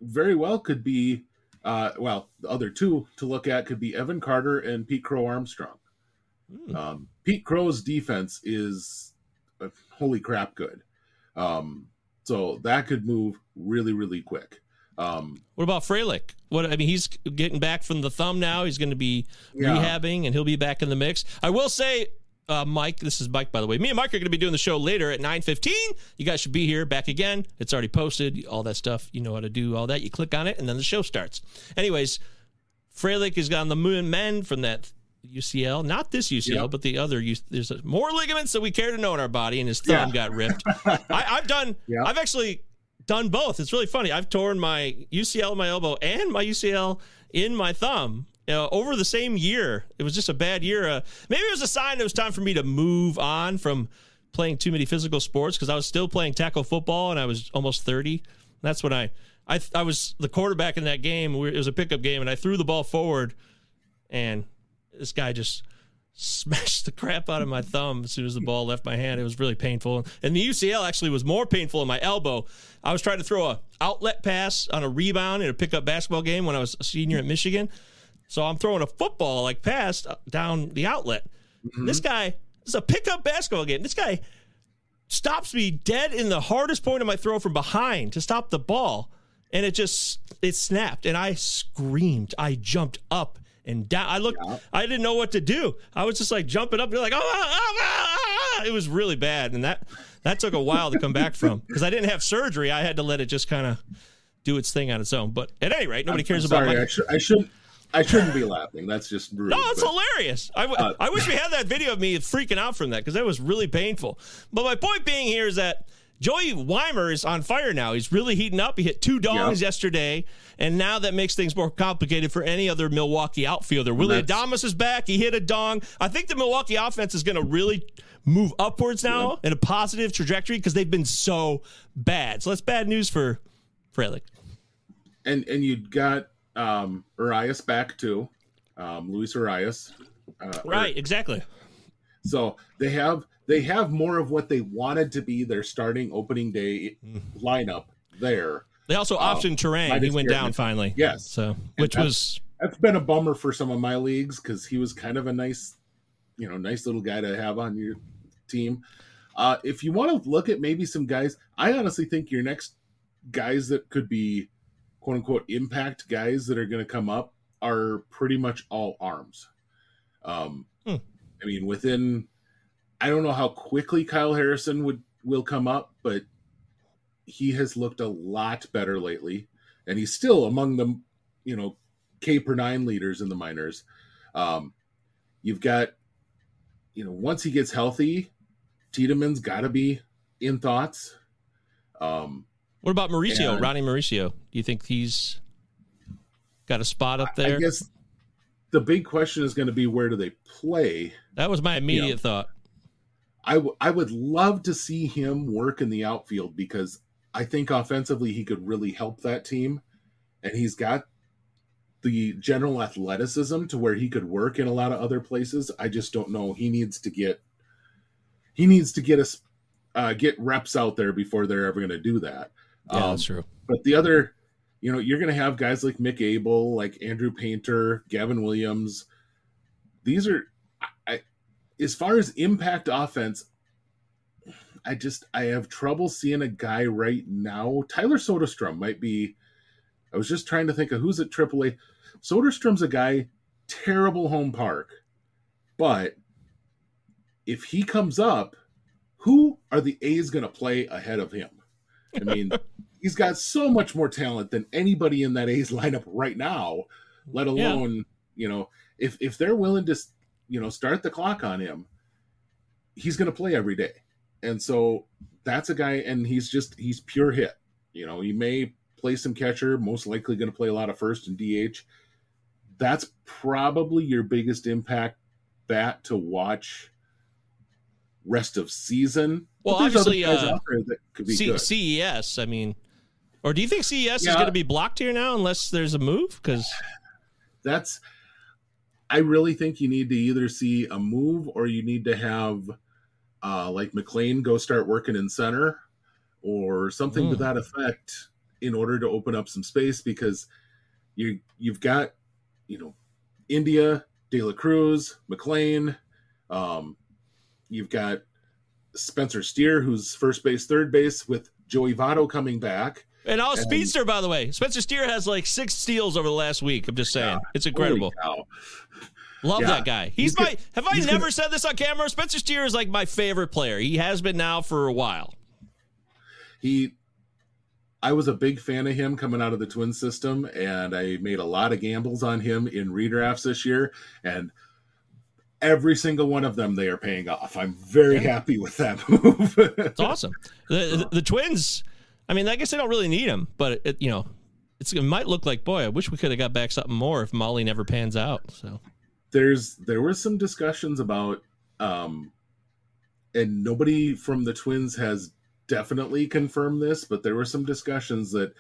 [SPEAKER 3] very well could be, uh, well, the other two to look at could be Evan Carter and Pete Crow Armstrong.
[SPEAKER 2] Hmm.
[SPEAKER 3] Um, Pete Crow's defense is uh, holy crap good. Um, so that could move really, really quick. Um,
[SPEAKER 2] What about Frelick? What I mean, he's getting back from the thumb now. He's going to be
[SPEAKER 3] Yeah.
[SPEAKER 2] rehabbing, and he'll be back in the mix. I will say, uh, Mike, this is Mike, by the way. Me and Mike are going to be doing the show later at nine fifteen. You guys should be here back again. It's already posted. All that stuff, you know how to do all that. You click on it, and then the show starts. Anyways, Frelick has gotten the moon men from that UCL, not this UCL,
[SPEAKER 3] Yeah.
[SPEAKER 2] but the other. U- There's more ligaments that we care to know in our body, and his thumb
[SPEAKER 3] Yeah.
[SPEAKER 2] got ripped. I, I've done.
[SPEAKER 3] Yeah.
[SPEAKER 2] I've actually done both. It's really funny. I've torn my UCL in my elbow and my UCL in my thumb uh, over the same year. It was just a bad year. Uh, maybe it was a sign it was time for me to move on from playing too many physical sports because I was still playing tackle football and I was almost 30. That's when I I, I was the quarterback in that game. It was a pickup game and I threw the ball forward and this guy just smashed the crap out of my thumb as soon as the ball left my hand. It was really painful. And the UCL actually was more painful in my elbow. I was trying to throw a outlet pass on a rebound in a pickup basketball game when I was a senior at Michigan. So I'm throwing a football like past down the outlet. This guy, this is a pickup basketball game. This guy stops me dead in the hardest point of my throw from behind to stop the ball. And it just it snapped and I screamed. I jumped up and down. I looked I didn't know what to do. I was just like jumping up and like, oh, ah, ah, ah." it was really bad. And that that took a while to come back from because I didn't have surgery. I had to let it just kind of do its thing on its own. But at any rate, nobody
[SPEAKER 3] I'm
[SPEAKER 2] cares about
[SPEAKER 3] sorry,
[SPEAKER 2] my
[SPEAKER 3] I, should, I shouldn't. I shouldn't be laughing. That's just rude.
[SPEAKER 2] no, it's
[SPEAKER 3] but-
[SPEAKER 2] hilarious. I, w-
[SPEAKER 3] Uh,
[SPEAKER 2] I wish we had that video of me freaking out from that because that was really painful. But my point being here is that Joey Wiemer is on fire now. He's really heating up. He hit two dongs
[SPEAKER 3] Yeah.
[SPEAKER 2] yesterday, and now that makes things more complicated for any other Milwaukee outfielder.
[SPEAKER 3] Willy
[SPEAKER 2] Adames is back. He hit a dong. I think the Milwaukee offense is going to really move upwards now in a positive trajectory because they've been so bad. So that's bad news for Frelick.
[SPEAKER 3] and and you got um Urías back too, um Luis Urías. Uh,
[SPEAKER 2] Right, exactly.
[SPEAKER 3] So they have they have more of what they wanted to be their starting opening day
[SPEAKER 2] Mm-hmm.
[SPEAKER 3] lineup there.
[SPEAKER 2] They also optioned Turang. He went down finally.
[SPEAKER 3] Yes.
[SPEAKER 2] So, which
[SPEAKER 3] that's-
[SPEAKER 2] was
[SPEAKER 3] That's been a bummer for some of my leagues because he was kind of a nice, you know, nice little guy to have on your team. Uh, if you want to look at maybe some guys, I honestly think your next guys that could be quote unquote impact guys that are going to come up are pretty much all arms. Um,
[SPEAKER 2] Hmm.
[SPEAKER 3] I mean, within, I don't know how quickly Kyle Harrison would will come up, but he has looked a lot better lately, and he's still among the, you know, K per nine leaders in the minors. Um, you've got, you know, once he gets healthy, Tiedemann's got to be in thoughts. Um,
[SPEAKER 2] What about Mauricio,
[SPEAKER 3] And-
[SPEAKER 2] Ronnie Mauricio? Do you think he's got a spot up there?
[SPEAKER 3] I guess the big question is going to be where do they play?
[SPEAKER 2] that was my immediate
[SPEAKER 3] Yeah.
[SPEAKER 2] thought.
[SPEAKER 3] I, w- I would love to see him work in the outfield because I think offensively he could really help that team. And he's got the general athleticism to where he could work in a lot of other places. I just don't know. He needs to get he needs to get us uh, get reps out there before they're ever going to do that.
[SPEAKER 2] Yeah,
[SPEAKER 3] Um,
[SPEAKER 2] that's true.
[SPEAKER 3] But the other, you know, you're going to have guys like Mick Abel, like Andrew Painter, Gavin Williams. These are, I, as far as impact offense, I just I have trouble seeing a guy right now. Tyler Soderstrom might be. I was just trying to think of who's at AAA. Soderstrom's a guy, terrible home park, but if he comes up, who are the A's going to play ahead of him? I mean, he's got so much more talent than anybody in that A's lineup right now. Let
[SPEAKER 2] Yeah.
[SPEAKER 3] alone, you know, if if they're willing to, you know, start the clock on him, he's going to play every day. And so that's a guy, and he's just he's pure hit. You know, he may play some catcher, most likely going to play a lot of first and DH. That's probably your biggest impact bat to watch rest of season.
[SPEAKER 2] Well, obviously, uh,
[SPEAKER 3] that could be
[SPEAKER 2] C-
[SPEAKER 3] good.
[SPEAKER 2] CES. I mean, or do you think CES is going to be blocked here now unless there's a move? Because
[SPEAKER 3] that's I really think you need to either see a move or you need to have uh like McLain go start working in center or something to
[SPEAKER 2] Hmm.
[SPEAKER 3] that effect in order to open up some space because you you've got you know India, De La Cruz, McLain, um you've got Spencer Steer who's first base, third base with Joey Votto coming back.
[SPEAKER 2] And all speedster, by the way, Spencer Steer has like six steals over the last week. I'm just saying, it's incredible. Love
[SPEAKER 3] Yeah.
[SPEAKER 2] that guy. He's,
[SPEAKER 3] He's
[SPEAKER 2] my.
[SPEAKER 3] gonna-
[SPEAKER 2] have I
[SPEAKER 3] he's
[SPEAKER 2] never
[SPEAKER 3] gonna-
[SPEAKER 2] said this on camera? Spencer Steer is like my favorite player. He has been now for a while.
[SPEAKER 3] he I was a big fan of him coming out of the twin system and I made a lot of gambles on him in redrafts this year and every single one of them they are paying off. I'm very happy with that move.
[SPEAKER 2] It's awesome. The, the, the Twins. I mean, I guess they don't really need him, but it, you know, it's it might look like boy. I wish we could have got back something more if Mahle never pans out. So
[SPEAKER 3] There's there were some discussions about um and nobody from the Twins has definitely confirmed this, but there were some discussions that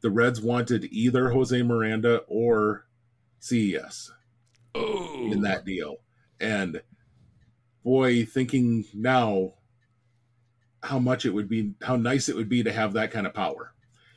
[SPEAKER 3] the Reds wanted either Jose Miranda or CES. in that deal. And boy, thinking now how much it would be, how nice it would be to have that kind of power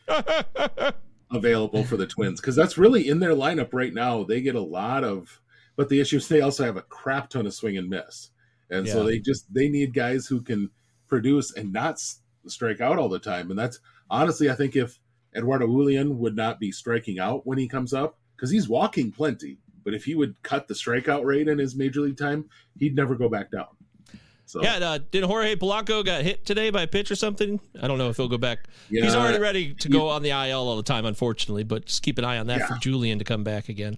[SPEAKER 3] available for the Twins. Because that's really in their lineup right now. They get a lot of, but the issue is they also have a crap ton of swing and miss. And so they just, they need guys who can produce and not s- strike out all the time. And that's honestly, I think if Edouard Julien would not be striking out when he comes up, because he's walking plenty, but if he would cut the strikeout rate in his major league time, he'd never go back down. So
[SPEAKER 2] yeah, uh, did Jorge Polanco got hit today by a pitch or something? I don't know if he'll go back. He's already ready to go on the IL all the time, unfortunately. But just keep an eye on that for Julien to come back again.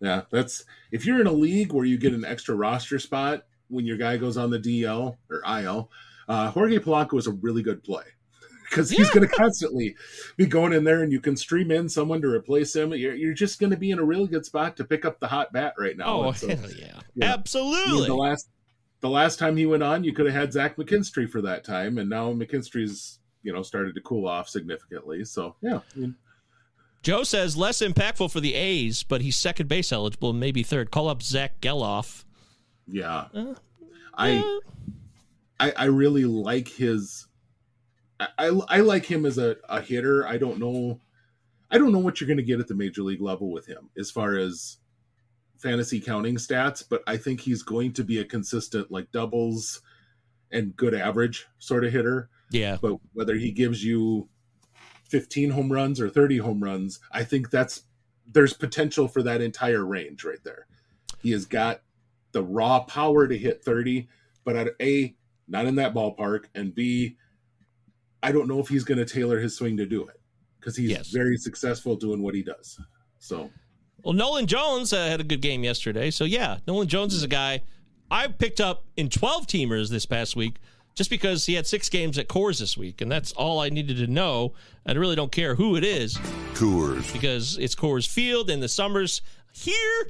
[SPEAKER 3] Yeah, that's if you're in a league where you get an extra roster spot when your guy goes on the DL or IL, uh, Jorge Polanco is a really good play because he's going to constantly be going in there, and you can stream in someone to replace him. You're, you're just going to be in a really good spot to pick up the hot bat right now.
[SPEAKER 2] Oh,
[SPEAKER 3] so,
[SPEAKER 2] hell yeah.
[SPEAKER 3] yeah.
[SPEAKER 2] Absolutely.
[SPEAKER 3] the last the last time he went on, you could have had Zach McKinstry for that time, and now McKinstry's you know started to cool off significantly. So yeah, I mean,
[SPEAKER 2] Joe says less impactful for the A's, but he's second base eligible, maybe third. Call up Zack Gelof.
[SPEAKER 3] yeah.
[SPEAKER 2] Uh,
[SPEAKER 3] I,
[SPEAKER 2] yeah.
[SPEAKER 3] I I really like his. I, I, I like him as a, a hitter. I don't know. I don't know what you're going to get at the major league level with him as far as fantasy counting stats, but I think he's going to be a consistent like doubles and good average sort of hitter.
[SPEAKER 2] Yeah.
[SPEAKER 3] But whether he gives you 15 home runs or 30 home runs, I think that's there's potential for that entire range right there. He has got the raw power to hit 30, but at A, not in that ballpark, and B, I don't know if he's going to tailor his swing to do it because he's
[SPEAKER 2] Yes.
[SPEAKER 3] very successful doing what he does. So,
[SPEAKER 2] Well, Nolan Jones uh, had a good game yesterday. So, yeah, Nolan Jones is a guy I picked up in 12 teamers this past week just because he had six games at Coors this week. And that's all I needed to know. I really don't care who it is
[SPEAKER 6] Coors.
[SPEAKER 2] because it's Coors Field and the summer's here.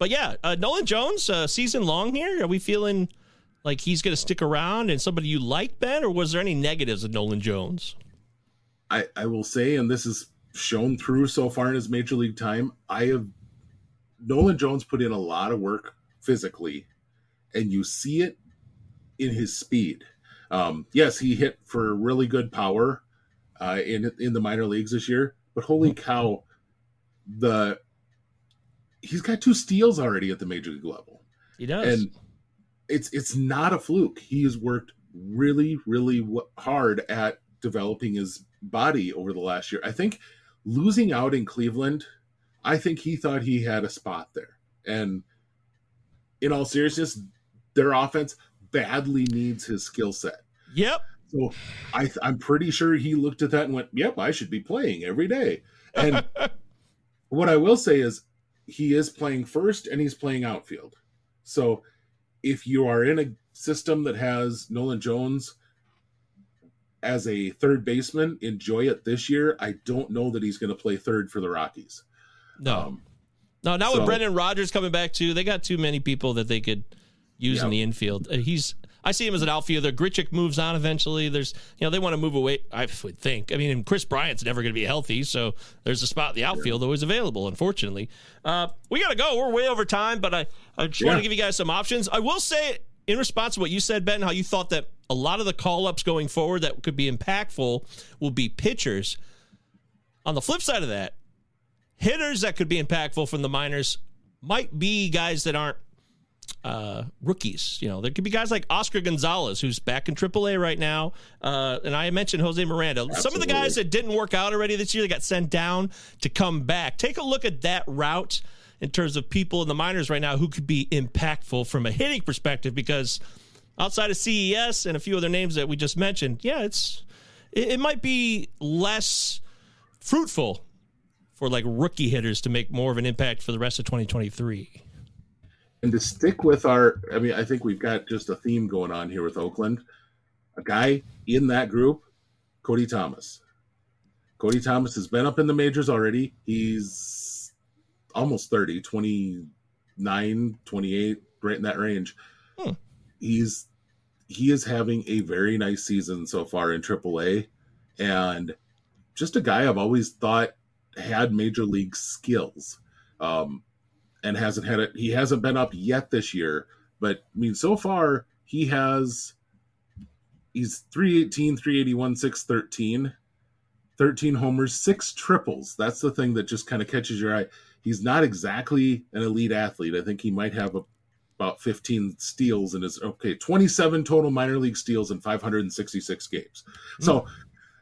[SPEAKER 2] But yeah, uh, Nolan Jones, uh, season long here. Are we feeling like he's going to stick around and somebody you like, Ben? Or was there any negatives of Nolan Jones?
[SPEAKER 3] I, I will say, and this is shown through so far in his major league time. I have Nolan Jones put in a lot of work physically, and you see it in his speed. Um, yes, he hit for really good power uh, in in the minor leagues this year, but holy cow, the he's got two steals already at the major league level.
[SPEAKER 2] He does.
[SPEAKER 3] And it's it's not a fluke. He has worked really really w- hard at developing his body over the last year. I think losing out in Cleveland, I think he thought he had a spot there. And in all seriousness, their offense badly needs his skill set.
[SPEAKER 2] Yep.
[SPEAKER 3] So I th- I'm pretty sure he looked at that and went, "Yep, I should be playing every day." And what I will say is he is playing first and he's playing outfield. So if you are in a system that has Nolan Jones as a third baseman, enjoy it this year. I don't know that he's going to play third for the Rockies.
[SPEAKER 2] No.
[SPEAKER 3] Um,
[SPEAKER 2] no, now
[SPEAKER 3] so-
[SPEAKER 2] with Brendan Rodgers coming back too, they got too many people that they could use in the infield. Uh, he's I see him as an outfielder. Grichuk moves on eventually. There's you know they want to move away. I would think. I mean, and Kris Bryant's never going to be healthy, so there's a spot in the outfield always available. Unfortunately, uh, we got to go. We're way over time, but I I just want to give you guys some options. I will say in response to what you said, Ben, how you thought that a lot of the call ups going forward that could be impactful will be pitchers. On the flip side of that, hitters that could be impactful from the minors might be guys that aren't uh, rookies. You know, there could be guys like Oscar Gonzalez, who's back in AAA right now, uh, and I mentioned Jose Miranda. Some of the guys that didn't work out already this year, they got sent down to come back. Take a look at that route in terms of people in the minors right now who could be impactful from a hitting perspective, because outside of CES and a few other names that we just mentioned, yeah, it's it, it might be less fruitful for like rookie hitters to make more of an impact for the rest of 2023.
[SPEAKER 3] And to stick with our, I mean, I think we've got just a theme going on here with Oakland. A guy in that group, Cody Thomas. Cody Thomas has been up in the majors already. He's almost 30, 29, 28, right in that range.
[SPEAKER 2] Hmm.
[SPEAKER 3] He's he is having a very nice season so far in AAA and just a guy I've always thought had major league skills. Um, and hasn't had it. He hasn't been up yet this year, but I mean, so far he has. He's 318, 381, 613, 13 homers, six triples. That's the thing that just kind of catches your eye. He's not exactly an elite athlete. I think he might have a, about 15 steals in his okay, 27 total minor league steals in 566 games. So,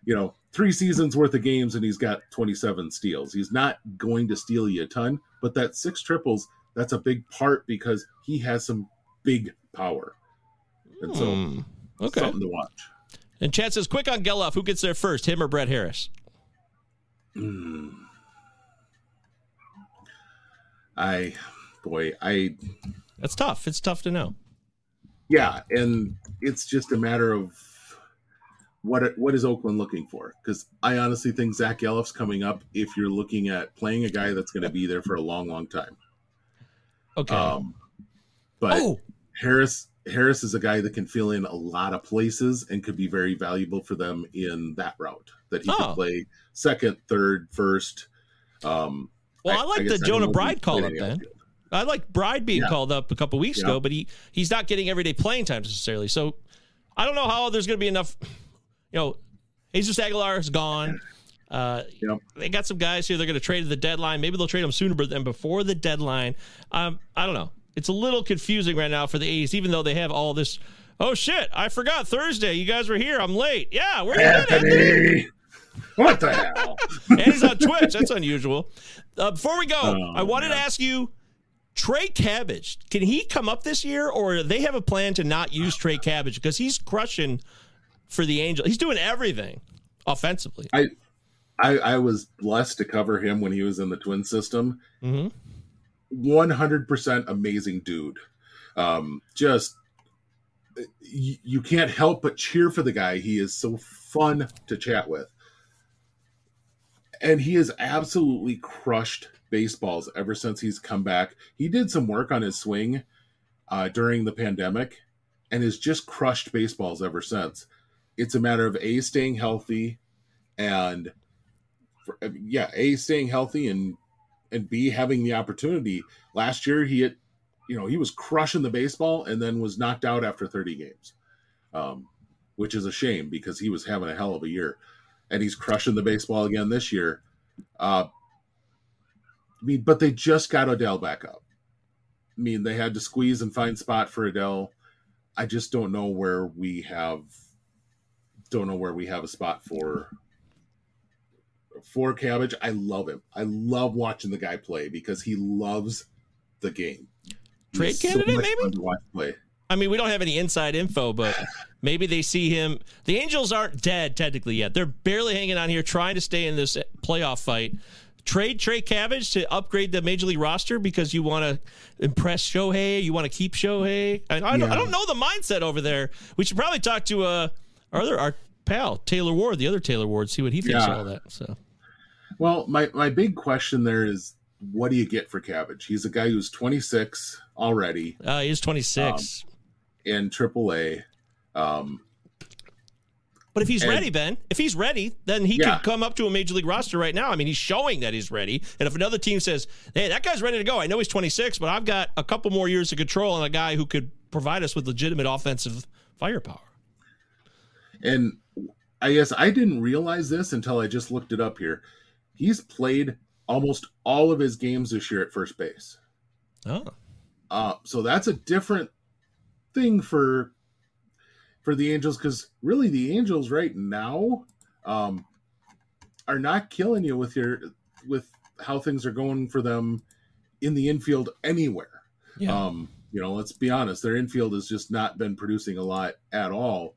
[SPEAKER 3] you know, three seasons worth of games and he's got 27 steals. He's not going to steal you a ton, but that six triples, that's a big part because he has some big power. And so,
[SPEAKER 2] Hmm. Okay.
[SPEAKER 3] something to watch.
[SPEAKER 2] And Chad says, quick on Gelof. Who gets there first, him or Brett Harris?
[SPEAKER 3] Hmm. I, boy, I,
[SPEAKER 2] That's tough. It's tough to know.
[SPEAKER 3] yeah, and it's just a matter of what what is Oakland looking for? Because I honestly think Zack Gelof's coming up if you're looking at playing a guy that's going to be there for a long, long time.
[SPEAKER 2] Okay.
[SPEAKER 3] Um, but
[SPEAKER 2] oh,
[SPEAKER 3] Harris Harris is a guy that can fill in a lot of places and could be very valuable for them in that route. That he
[SPEAKER 2] Oh.
[SPEAKER 3] could play second, third, first. Um,
[SPEAKER 2] well, I, like the Jonah
[SPEAKER 3] don't know if
[SPEAKER 2] Bride call up then.
[SPEAKER 3] outfield.
[SPEAKER 2] I like Bride being
[SPEAKER 3] Yeah.
[SPEAKER 2] called up a couple weeks
[SPEAKER 3] Yeah.
[SPEAKER 2] ago, but he he's not getting everyday playing time necessarily. So I don't know how there's going to be enough. You know, Jesus Aguilar is gone. Uh,
[SPEAKER 3] Yep.
[SPEAKER 2] They got some guys here. They're going to trade at the deadline. Maybe they'll trade them sooner than before the deadline. Um, I don't know. It's a little confusing right now for the A's, even though they have all this. Oh shit! I forgot Thursday. You guys were here. I'm late. Yeah, where you been?
[SPEAKER 3] Anthony! What the hell?
[SPEAKER 2] and he's on Twitch. That's unusual. Uh, before we go,
[SPEAKER 3] Oh,
[SPEAKER 2] I wanted to ask you, Trey Cabbage, can he come up this year, or they have a plan to not use Trey Cabbage because he's crushing for the Angel? He's doing everything offensively.
[SPEAKER 3] I, I I was blessed to cover him when he was in the twin system.
[SPEAKER 2] Mhm.
[SPEAKER 3] One hundred percent amazing dude. Um, just you, you can't help but cheer for the guy. He is so fun to chat with, and he has absolutely crushed baseballs ever since he's come back. He did some work on his swing uh, during the pandemic, and has just crushed baseballs ever since. It's a matter of a staying healthy and for, uh, yeah, a staying healthy and and b having the opportunity. Last year, he had, you know, he was crushing the baseball and then was knocked out after 30 games, um, which is a shame because he was having a hell of a year, and he's crushing the baseball again this year. Uh, I mean, but they just got Odell back up. I mean, they had to squeeze and find spot for Odell. I just don't know where we have don't know where we have a spot for for Cabbage. I love him. I love watching the guy play because he loves the game.
[SPEAKER 2] Trade
[SPEAKER 3] He's
[SPEAKER 2] candidate,
[SPEAKER 3] much
[SPEAKER 2] maybe?
[SPEAKER 3] watch play.
[SPEAKER 2] I mean, we don't have any inside info, but maybe they see him. The Angels aren't dead technically yet. They're barely hanging on here, trying to stay in this playoff fight. Trade Trey Cabbage to upgrade the major league roster because you want to impress Shohei. You want to keep Shohei. I, I, don't, I don't know the mindset over there. We should probably talk to uh, our other our pal Taylor Ward, the other Taylor Ward, see what he thinks
[SPEAKER 3] Yeah.
[SPEAKER 2] of all that. So
[SPEAKER 3] Well, my my big question there is what do you get for Cabbage? He's a guy who's 26 already
[SPEAKER 2] uh, he's 26.
[SPEAKER 3] in AAA. Um,
[SPEAKER 2] But if he's
[SPEAKER 3] And-
[SPEAKER 2] ready, Ben, if he's ready, then he
[SPEAKER 3] Yeah.
[SPEAKER 2] could come up to a major league roster right now. I mean, he's showing that he's ready. And if another team says, "Hey, that guy's ready to go," I know he's 26, but I've got a couple more years of control and a guy who could provide us with legitimate offensive firepower.
[SPEAKER 3] And I guess I didn't realize this until I just looked it up here. He's played almost all of his games this year at first base.
[SPEAKER 2] Oh,
[SPEAKER 3] Uh, so that's a different thing for for the Angels because really the Angels right now um, are not killing you with your with how things are going for them in the infield anywhere.
[SPEAKER 2] yeah.
[SPEAKER 3] Um, you know, let's be honest, their infield has just not been producing a lot at all.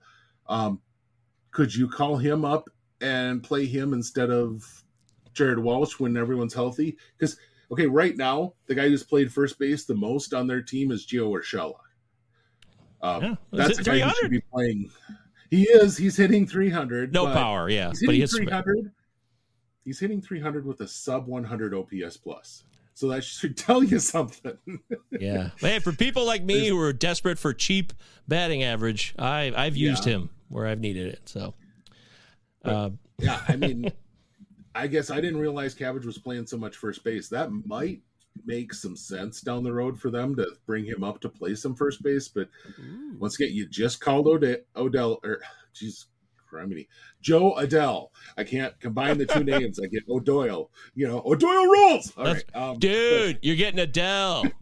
[SPEAKER 3] Um, could you call him up and play him instead of Jared Walsh when everyone's healthy? Because okay, right now the guy who's played first base the most on their team is Gio Urshela. Um,
[SPEAKER 2] Yeah.
[SPEAKER 3] That's a guy who
[SPEAKER 2] 300?
[SPEAKER 3] should be playing. He is. He's hitting 300.
[SPEAKER 2] no power, yeah,
[SPEAKER 3] He's
[SPEAKER 2] but he
[SPEAKER 3] hitting 300. He's hitting 300 with a sub 100 OPS plus. So that should tell you something.
[SPEAKER 2] yeah. Hey, for people like me who are desperate for cheap batting average, I I've used
[SPEAKER 3] Yeah.
[SPEAKER 2] him where I've needed it. So, uh,
[SPEAKER 3] yeah, I mean, I guess I didn't realize Cabbage was playing so much first base. That might make some sense down the road for them to bring him up to play some first base. But once again, you just called Ode- Odell, or jeez, criminy, Jo Adell. I can't combine the two names. I get O'Doyle. You know, O'Doyle rules. All right, um,
[SPEAKER 2] dude, you're getting Adele.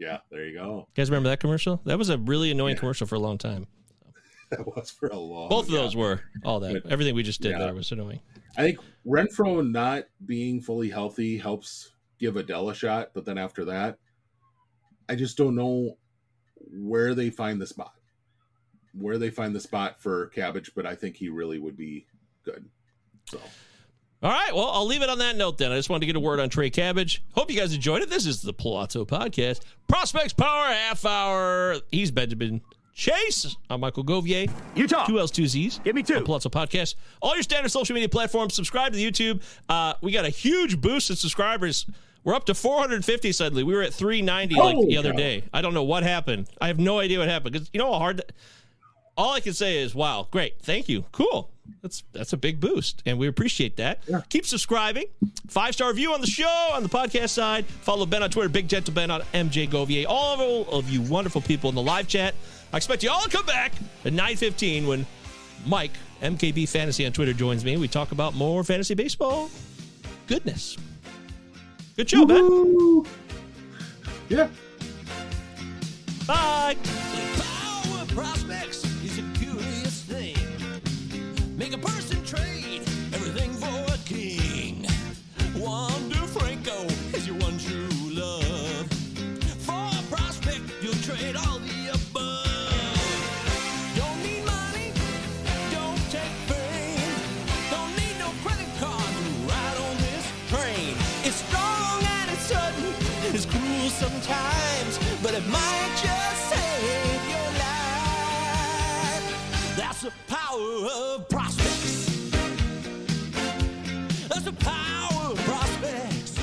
[SPEAKER 3] Yeah, there you go.
[SPEAKER 2] You guys remember that commercial? That was a really annoying
[SPEAKER 3] Yeah.
[SPEAKER 2] commercial for a long time.
[SPEAKER 3] That was for a long.
[SPEAKER 2] Both of
[SPEAKER 3] yeah.
[SPEAKER 2] those were all that. Everything we just did
[SPEAKER 3] yeah.
[SPEAKER 2] there was annoying.
[SPEAKER 3] I think Renfroe not being fully healthy helps give Adell a shot, but then after that, I just don't know where they find the spot. Where they find the spot for Cabbage, but I think he really would be good. So
[SPEAKER 2] All right. Well, I'll leave it on that note then. I just wanted to get a word on Trey Cabbage. Hope you guys enjoyed it. This is the Pallazzo Podcast. Prospects Power Half Hour. He's Benjamin Chase. I'm Michael Govier.
[SPEAKER 1] Utah.
[SPEAKER 2] Two L's, two Z's.
[SPEAKER 1] Give me two.
[SPEAKER 2] On Pallazzo Podcast. All your standard social media platforms. Subscribe to the YouTube. Uh, we got a huge boost in subscribers. We're up to 450 suddenly. We were at 390 like the other
[SPEAKER 3] cow.
[SPEAKER 2] day. I don't know what happened. I have no idea what happened because you know how hard. all I can say is, wow, great, thank you, cool. That's that's a big boost, and we appreciate that. Keep subscribing. Five star review on the show on the podcast side. Follow Ben on Twitter, Big Gentle Ben on MJ Govier. All of you wonderful people in the live chat. I expect you all to come back at 9:15 when Mike MKB Fantasy on Twitter joins me. We talk about more fantasy baseball goodness. Good show, Ben.
[SPEAKER 3] yeah,
[SPEAKER 2] Bye.
[SPEAKER 7] Power prospects is a curious thing. Make a person but it might just save your life. That's the power of prospects. That's the power of prospects.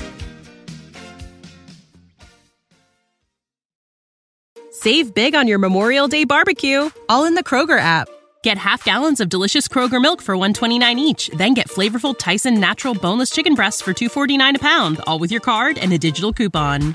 [SPEAKER 8] Save big on your Memorial Day barbecue, all in the Kroger app. Get half gallons of delicious Kroger milk for 129 each, then get flavorful Tyson natural boneless chicken breasts for 249 a pound, all with your card and a digital coupon.